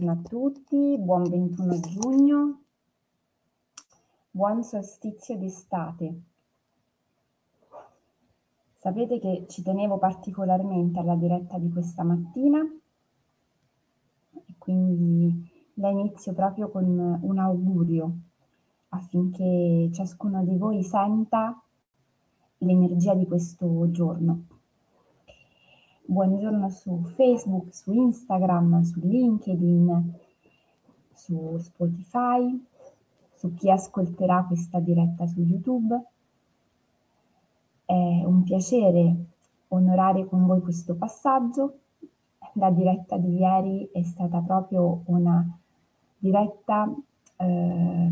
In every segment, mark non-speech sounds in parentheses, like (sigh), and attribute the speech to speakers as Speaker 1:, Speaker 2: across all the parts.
Speaker 1: Buongiorno a tutti, buon 21 giugno, buon solstizio d'estate. Sapete che ci tenevo particolarmente alla diretta di questa mattina e quindi la inizio proprio con un augurio affinché ciascuno di voi senta l'energia di questo giorno buongiorno su Facebook, su Instagram, su LinkedIn, su Spotify, su chi ascolterà questa diretta su YouTube. È un piacere onorare con voi questo passaggio. La diretta di ieri è stata proprio una diretta eh,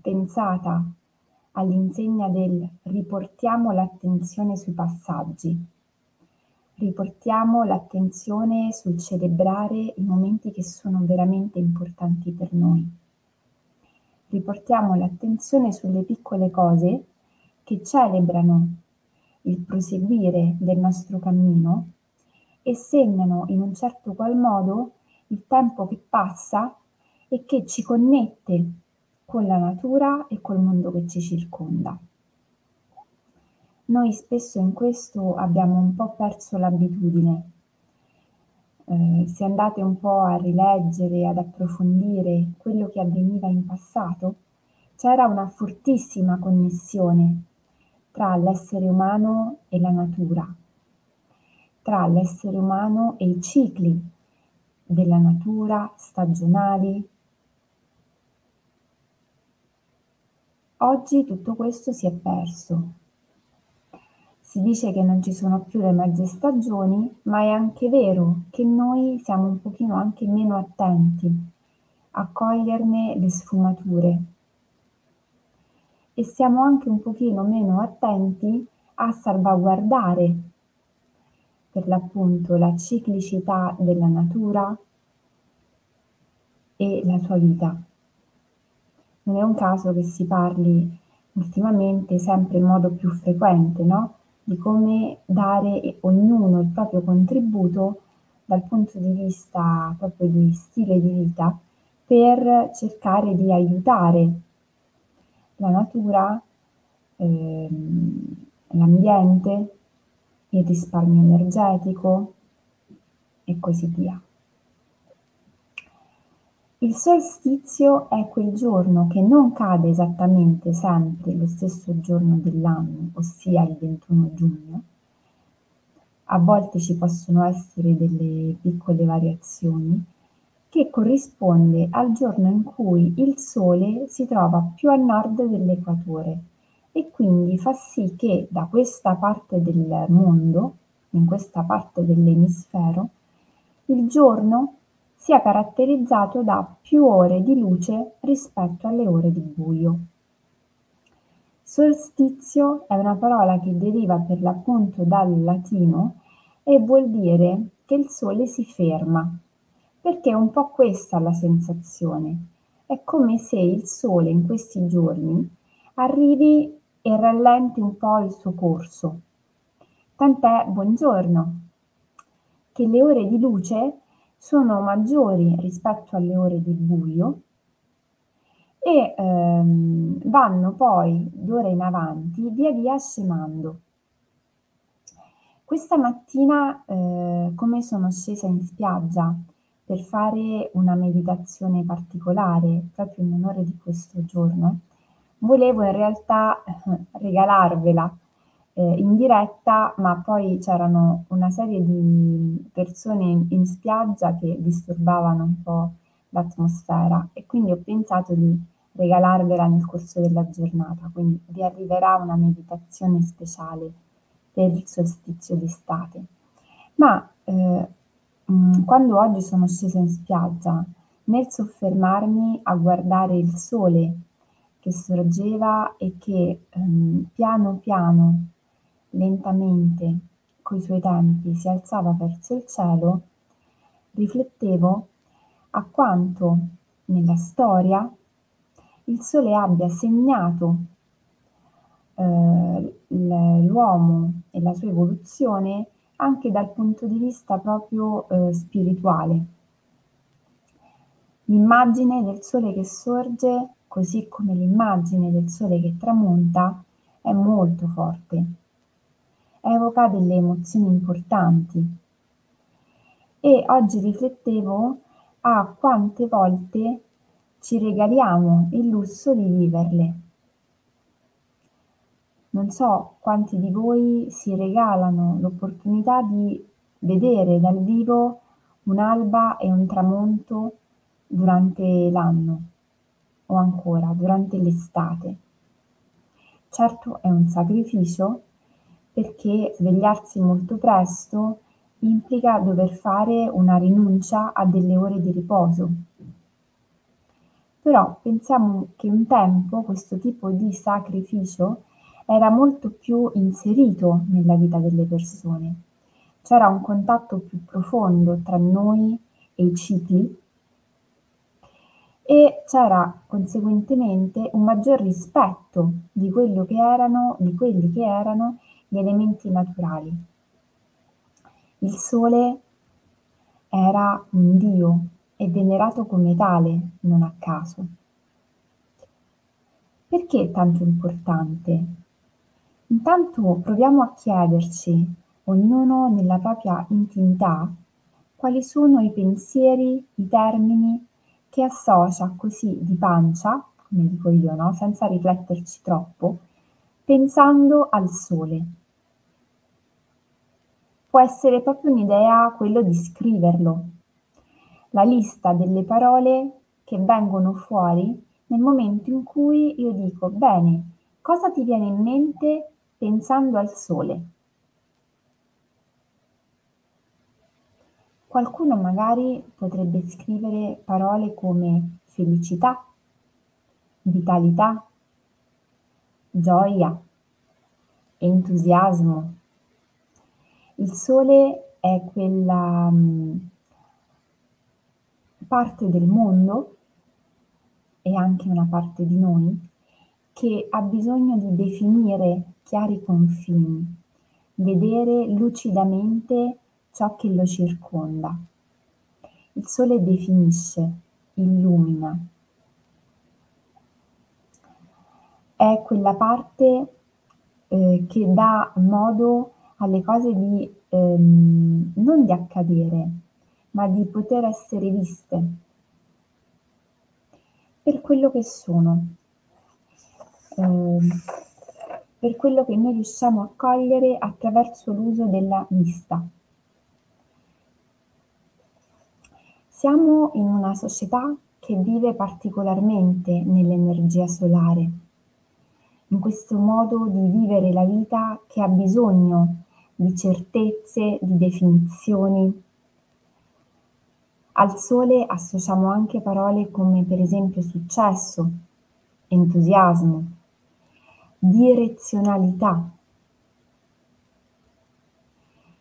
Speaker 1: pensata all'insegna del riportiamo l'attenzione sui passaggi riportiamo l'attenzione sul celebrare i momenti che sono veramente importanti per noi. Riportiamo l'attenzione sulle piccole cose che celebrano il proseguire del nostro cammino e segnano in un certo qual modo il tempo che passa e che ci connette con la natura e col mondo che ci circonda. Noi spesso in questo abbiamo un po' perso l'abitudine. Eh, se andate un po' a rileggere, ad approfondire quello che avveniva in passato, c'era una fortissima connessione tra l'essere umano e la natura, tra l'essere umano e i cicli della natura stagionali. Oggi tutto questo si è perso si dice che non ci sono più le mezze stagioni, ma è anche vero che noi siamo un pochino anche meno attenti a coglierne le sfumature e siamo anche un pochino meno attenti a salvaguardare per l'appunto la ciclicità della natura e la sua vita. Non è un caso che si parli ultimamente sempre in modo più frequente, no? Di come dare ognuno il proprio contributo dal punto di vista proprio di stile di vita per cercare di aiutare la natura, ehm, l'ambiente, il risparmio energetico e così via. Il solstizio è quel giorno che non cade esattamente sempre lo stesso giorno dell'anno, ossia il 21 giugno. A volte ci possono essere delle piccole variazioni che corrisponde al giorno in cui il Sole si trova più a nord dell'equatore e quindi fa sì che da questa parte del mondo, in questa parte dell'emisfero, il giorno sia caratterizzato da più ore di luce rispetto alle ore di buio. Solstizio è una parola che deriva per l'appunto dal latino e vuol dire che il sole si ferma, perché è un po' questa la sensazione. È come se il sole in questi giorni arrivi e rallenti un po' il suo corso. Tant'è, buongiorno, che le ore di luce sono maggiori rispetto alle ore di buio e ehm, vanno poi d'ora in avanti via via scemando. Questa mattina, eh, come sono scesa in spiaggia per fare una meditazione particolare proprio in onore di questo giorno, volevo in realtà (laughs) regalarvela eh, in diretta, ma poi c'erano una serie di persone in, in spiaggia che disturbavano un po' l'atmosfera e quindi ho pensato di regalarvela nel corso della giornata, quindi vi arriverà una meditazione speciale per il solstizio d'estate. Ma eh, mh, quando oggi sono scesa in spiaggia, nel soffermarmi a guardare il sole che sorgeva e che ehm, piano piano lentamente coi suoi tempi si alzava verso il cielo, riflettevo a quanto nella storia il Sole abbia segnato eh, l'uomo e la sua evoluzione anche dal punto di vista proprio eh, spirituale. L'immagine del sole che sorge, così come l'immagine del sole che tramonta, è molto forte. Evoca delle emozioni importanti. E oggi riflettevo a quante volte ci regaliamo il lusso di viverle. Non so quanti di voi si regalano l'opportunità di vedere dal vivo un'alba e un tramonto durante l'anno o ancora durante l'estate. Certo è un sacrificio perché svegliarsi molto presto implica dover fare una rinuncia a delle ore di riposo. Però pensiamo che un tempo questo tipo di sacrificio era molto più inserito nella vita delle persone. C'era un contatto più profondo tra noi e i cicli e c'era conseguentemente un maggior rispetto di quello che erano, di quelli che erano gli elementi naturali. Il sole era un dio e venerato come tale, non a caso. Perché è tanto importante? Intanto proviamo a chiederci, ognuno nella propria intimità, quali sono i pensieri, i termini che associa così di pancia, come dico io, no? senza rifletterci troppo, pensando al sole. Può essere proprio un'idea quello di scriverlo, la lista delle parole che vengono fuori nel momento in cui io dico, bene, cosa ti viene in mente pensando al sole? Qualcuno magari potrebbe scrivere parole come felicità, vitalità, gioia, entusiasmo. Il sole è quella um, parte del mondo e anche una parte di noi che ha bisogno di definire chiari confini, vedere lucidamente ciò che lo circonda. Il sole definisce, illumina. È quella parte eh, che dà modo alle cose di ehm, non di accadere, ma di poter essere viste per quello che sono, eh, per quello che noi riusciamo a cogliere attraverso l'uso della vista. Siamo in una società che vive particolarmente nell'energia solare, in questo modo di vivere la vita che ha bisogno di certezze, di definizioni. Al sole associamo anche parole come per esempio successo, entusiasmo, direzionalità.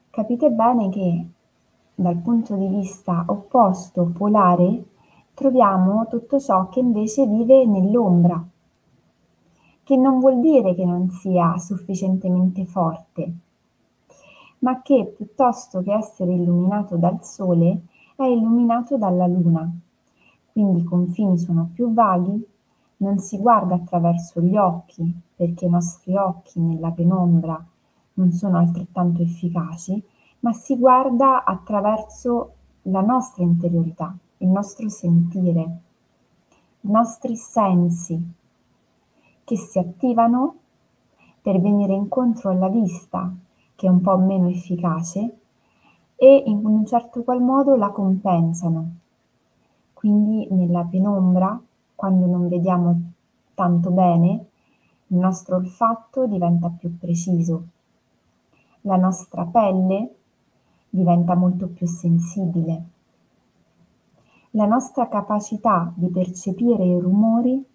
Speaker 1: Capite bene che dal punto di vista opposto, polare, troviamo tutto ciò che invece vive nell'ombra, che non vuol dire che non sia sufficientemente forte, ma che piuttosto che essere illuminato dal sole è illuminato dalla luna. Quindi i confini sono più vaghi, non si guarda attraverso gli occhi, perché i nostri occhi nella penombra non sono altrettanto efficaci, ma si guarda attraverso la nostra interiorità, il nostro sentire, i nostri sensi che si attivano per venire incontro alla vista, che è un po' meno efficace, e in un certo qual modo la compensano. Quindi nella penombra, quando non vediamo tanto bene, il nostro olfatto diventa più preciso, la nostra pelle diventa molto più sensibile. La nostra capacità di percepire i rumori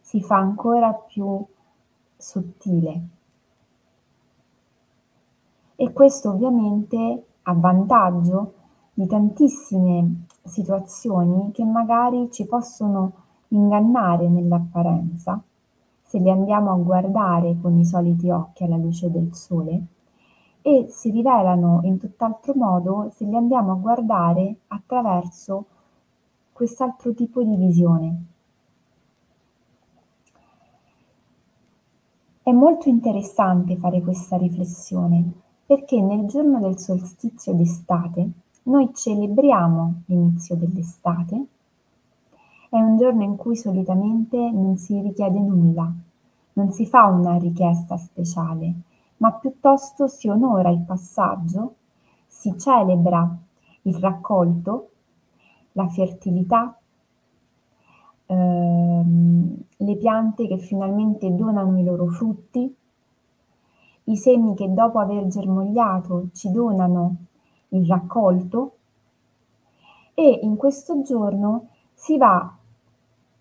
Speaker 1: si fa ancora più sottile. E questo ovviamente a vantaggio di tantissime situazioni che magari ci possono ingannare nell'apparenza se le andiamo a guardare con i soliti occhi alla luce del sole e si rivelano in tutt'altro modo se li andiamo a guardare attraverso quest'altro tipo di visione. È molto interessante fare questa riflessione perché nel giorno del solstizio d'estate noi celebriamo l'inizio dell'estate. È un giorno in cui solitamente non si richiede nulla, non si fa una richiesta speciale, ma piuttosto si onora il passaggio, si celebra il raccolto, la fertilità, ehm, le piante che finalmente donano i loro frutti, i semi che dopo aver germogliato ci donano il raccolto e in questo giorno si va,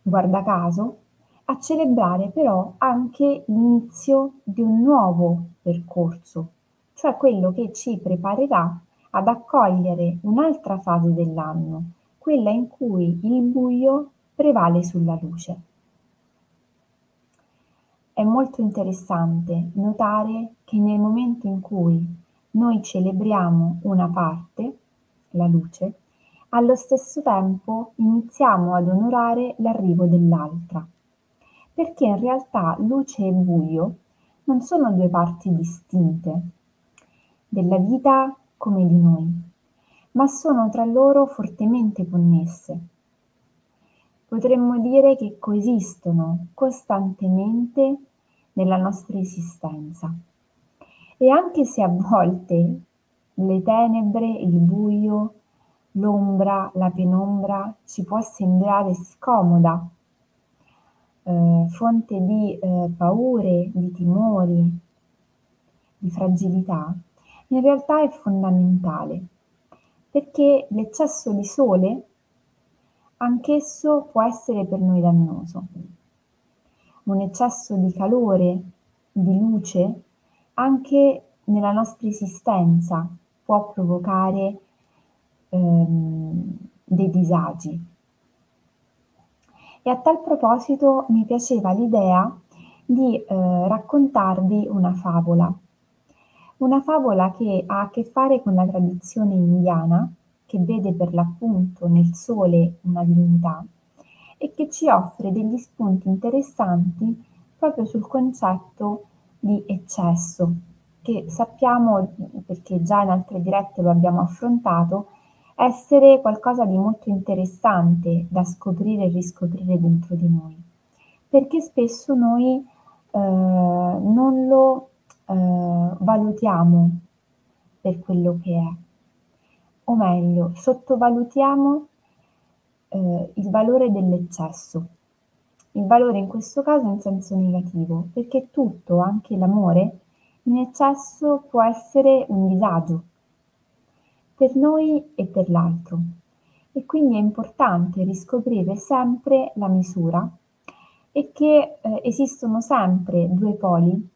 Speaker 1: guarda caso, a celebrare però anche l'inizio di un nuovo percorso, cioè quello che ci preparerà ad accogliere un'altra fase dell'anno, quella in cui il buio prevale sulla luce. È molto interessante notare che nel momento in cui noi celebriamo una parte, la luce, allo stesso tempo iniziamo ad onorare l'arrivo dell'altra perché in realtà luce e buio non sono due parti distinte della vita come di noi, ma sono tra loro fortemente connesse. Potremmo dire che coesistono costantemente nella nostra esistenza. E anche se a volte le tenebre, il buio, l'ombra, la penombra ci può sembrare scomoda eh, fonte di eh, paure, di timori, di fragilità, in realtà è fondamentale perché l'eccesso di sole anch'esso può essere per noi dannoso. Un eccesso di calore, di luce, anche nella nostra esistenza può provocare ehm, dei disagi. E a tal proposito mi piaceva l'idea di eh, raccontarvi una favola. Una favola che ha a che fare con la tradizione indiana, che vede per l'appunto nel sole una divinità, e che ci offre degli spunti interessanti proprio sul concetto di eccesso, che sappiamo, perché già in altre dirette lo abbiamo affrontato, essere qualcosa di molto interessante da scoprire e riscoprire dentro di noi, perché spesso noi eh, non lo eh, valutiamo per quello che è, o meglio, sottovalutiamo eh, il valore dell'eccesso. Il valore in questo caso in senso negativo, perché tutto, anche l'amore, in eccesso può essere un disagio, per noi e per l'altro. E quindi è importante riscoprire sempre la misura e che eh, esistono sempre due poli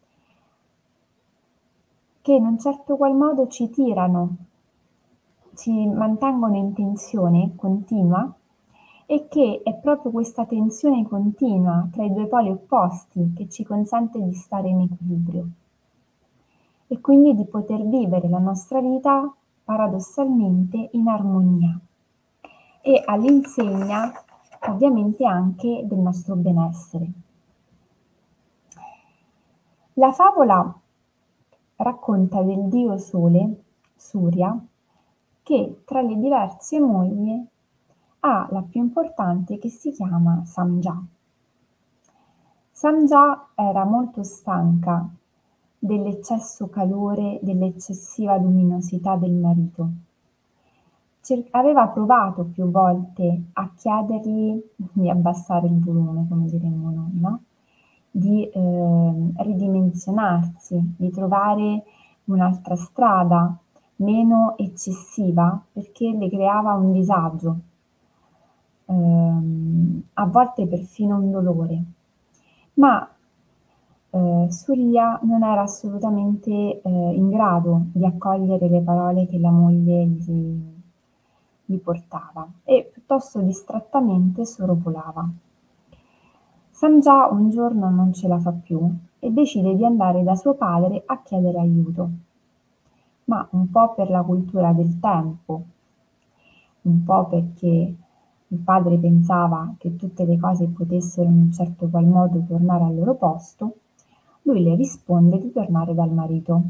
Speaker 1: che in un certo qual modo ci tirano, ci mantengono in tensione continua e che è proprio questa tensione continua tra i due poli opposti che ci consente di stare in equilibrio e quindi di poter vivere la nostra vita paradossalmente in armonia e all'insegna ovviamente anche del nostro benessere. La favola racconta del dio Sole, Surya, che tra le diverse mogli ha la più importante che si chiama Samja. Samja era molto stanca dell'eccesso calore, dell'eccessiva luminosità del marito. Cer- aveva provato più volte a chiedergli di abbassare il volume, come diremmo noi, no? di eh, ridimensionarsi, di trovare un'altra strada meno eccessiva perché le creava un disagio, ehm, a volte perfino un dolore. Ma eh, Surya non era assolutamente eh, in grado di accogliere le parole che la moglie gli, gli portava e piuttosto distrattamente sorvolava. Sanjaa un giorno non ce la fa più e decide di andare da suo padre a chiedere aiuto, ma un po' per la cultura del tempo, un po' perché il padre pensava che tutte le cose potessero in un certo qual modo tornare al loro posto, lui le risponde di tornare dal marito.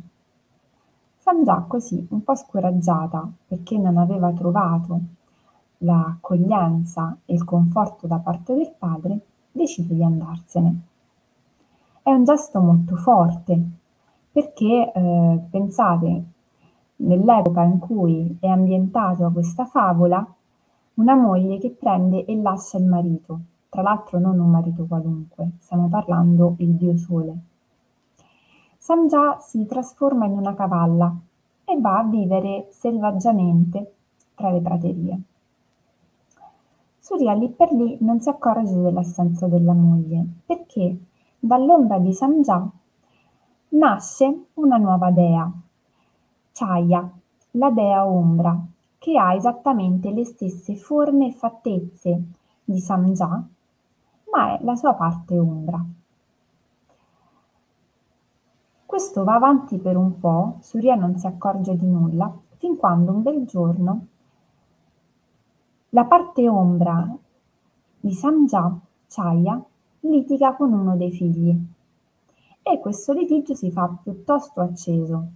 Speaker 1: Sangià così, un po' scoraggiata perché non aveva trovato l'accoglienza e il conforto da parte del padre, decide di andarsene. È un gesto molto forte perché eh, pensate, nell'epoca in cui è ambientata questa favola, una moglie che prende e lascia il marito, tra l'altro non un marito qualunque, stiamo parlando il dio sole. Samja si trasforma in una cavalla e va a vivere selvaggiamente tra le praterie. Surya lì per lì non si accorge dell'assenza della moglie, perché dall'ombra di Samja nasce una nuova dea, Chaya, la dea ombra, che ha esattamente le stesse forme e fattezze di Samja, ma è la sua parte ombra. Questo va avanti per un po', Surya non si accorge di nulla, fin quando un bel giorno la parte ombra di Samja, Chaya, litiga con uno dei figli e questo litigio si fa piuttosto acceso,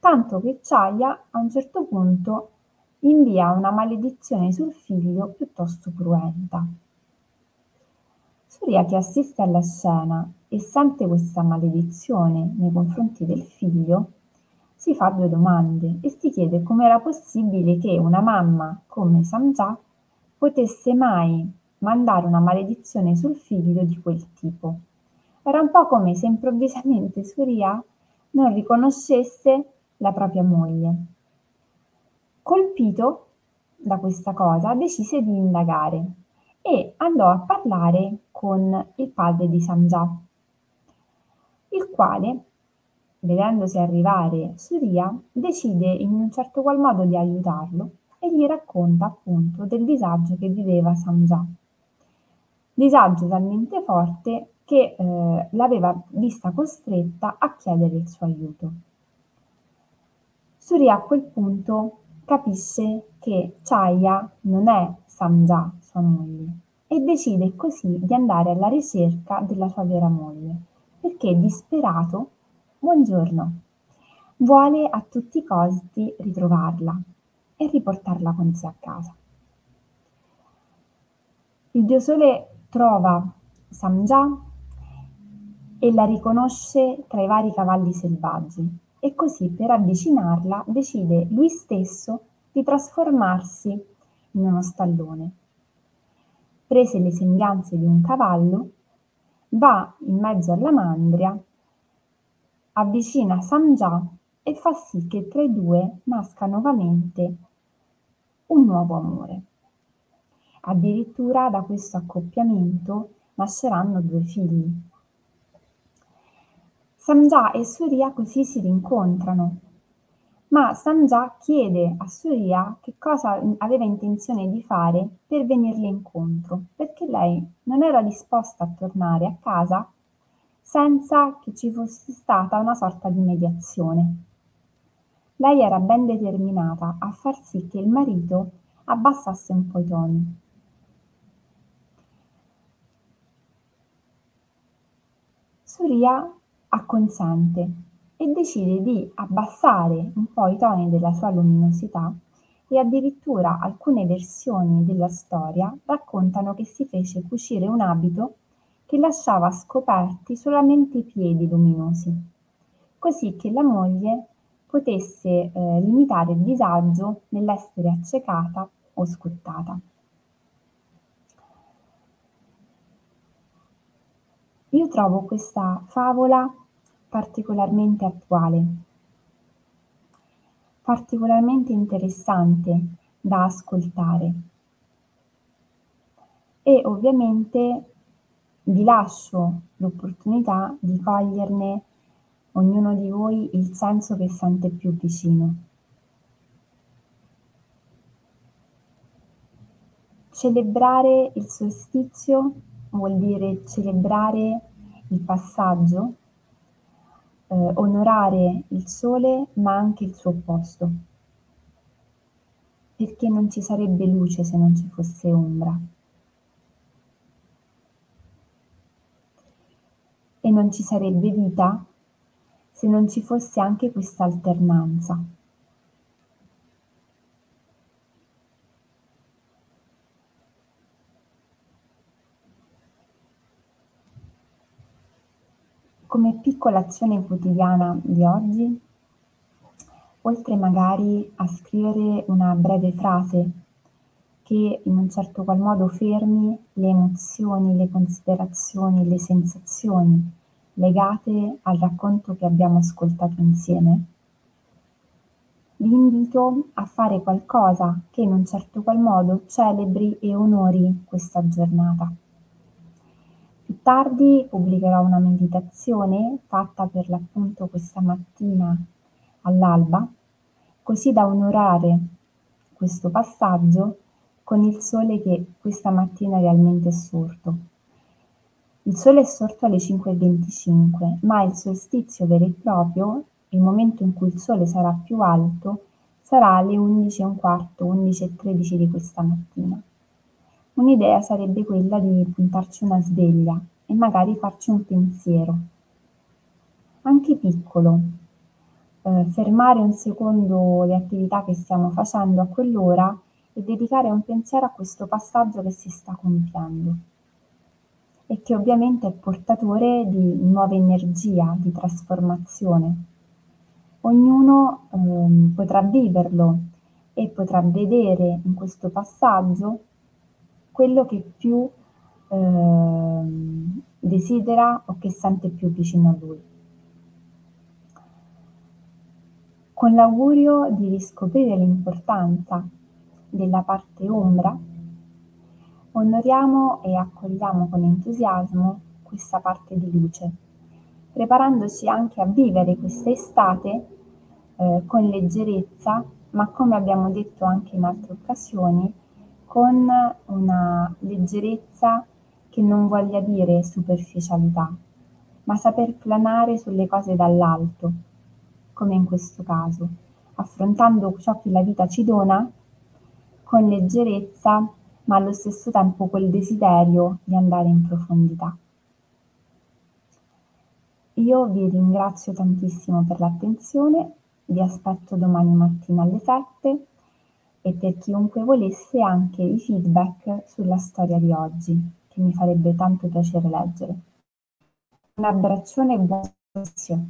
Speaker 1: tanto che Chaya a un certo punto invia una maledizione sul figlio piuttosto cruenta. Surya che assiste alla scena e sente questa maledizione nei confronti del figlio, si fa due domande e si chiede come era possibile che una mamma come Samja potesse mai mandare una maledizione sul figlio di quel tipo. Era un po' come se improvvisamente Surya non riconoscesse la propria moglie. Colpito da questa cosa, decise di indagare e andò a parlare con il padre di Samja, il quale, vedendosi arrivare Surya, decide in un certo qual modo di aiutarlo e gli racconta appunto del disagio che viveva Samja. Disagio talmente forte che eh, l'aveva vista costretta a chiedere il suo aiuto. Surya a quel punto capisce che Chaya non è Samja, sua moglie, e decide così di andare alla ricerca della sua vera moglie, perché disperato, buongiorno, vuole a tutti i costi ritrovarla e riportarla con sé a casa. Il dio sole trova Samja e la riconosce tra i vari cavalli selvaggi e così per avvicinarla decide lui stesso di trasformarsi in uno stallone. Prese le sembianze di un cavallo, va in mezzo alla mandria, avvicina Samja e fa sì che tra i due nasca nuovamente un nuovo amore. Addirittura da questo accoppiamento nasceranno due figli. Samja e Surya così si rincontrano, ma Samja chiede a Surya che cosa aveva intenzione di fare per venirle incontro, perché lei non era disposta a tornare a casa senza che ci fosse stata una sorta di mediazione. Lei era ben determinata a far sì che il marito abbassasse un po' i toni. Surya acconsente e decide di abbassare un po' i toni della sua luminosità e addirittura alcune versioni della storia raccontano che si fece cucire un abito che lasciava scoperti solamente i piedi luminosi, così che la moglie potesse eh, limitare il disagio nell'essere accecata o scottata. Io trovo questa favola particolarmente attuale, particolarmente interessante da ascoltare e ovviamente vi lascio l'opportunità di coglierne ognuno di voi il senso che sente più vicino. Celebrare il solstizio vuol dire celebrare il passaggio, eh, onorare il sole ma anche il suo opposto. perché non ci sarebbe luce se non ci fosse ombra. E non ci sarebbe vita se non ci fosse anche questa alternanza. Come piccola azione quotidiana di oggi, oltre magari a scrivere una breve frase che in un certo qual modo fermi le emozioni, le considerazioni, le sensazioni legate al racconto che abbiamo ascoltato insieme, vi invito a fare qualcosa che in un certo qual modo celebri e onori questa giornata. Tardi pubblicherò una meditazione fatta per l'appunto questa mattina all'alba, così da onorare questo passaggio con il sole che questa mattina realmente è sorto. Il sole è sorto alle 5.25, ma il solstizio vero e proprio, il momento in cui il sole sarà più alto, sarà alle 11.15, 11.13 di questa mattina. Un'idea sarebbe quella di puntarci una sveglia e magari farci un pensiero, anche piccolo, eh, fermare un secondo le attività che stiamo facendo a quell'ora e dedicare un pensiero a questo passaggio che si sta compiendo. E che ovviamente è portatore di nuova energia, di trasformazione. Ognuno eh, potrà viverlo e potrà vedere in questo passaggio quello che più eh, desidera o che sente più vicino a lui. Con l'augurio di riscoprire l'importanza della parte ombra Onoriamo e accogliamo con entusiasmo questa parte di luce, preparandoci anche a vivere questa estate eh, con leggerezza, ma come abbiamo detto anche in altre occasioni, con una leggerezza che non voglia dire superficialità, ma saper planare sulle cose dall'alto, come in questo caso, affrontando ciò che la vita ci dona con leggerezza ma allo stesso tempo quel desiderio di andare in profondità. Io vi ringrazio tantissimo per l'attenzione, vi aspetto domani mattina alle 7 e per chiunque volesse anche i feedback sulla storia di oggi, che mi farebbe tanto piacere leggere. Un abbraccione e buon spazio.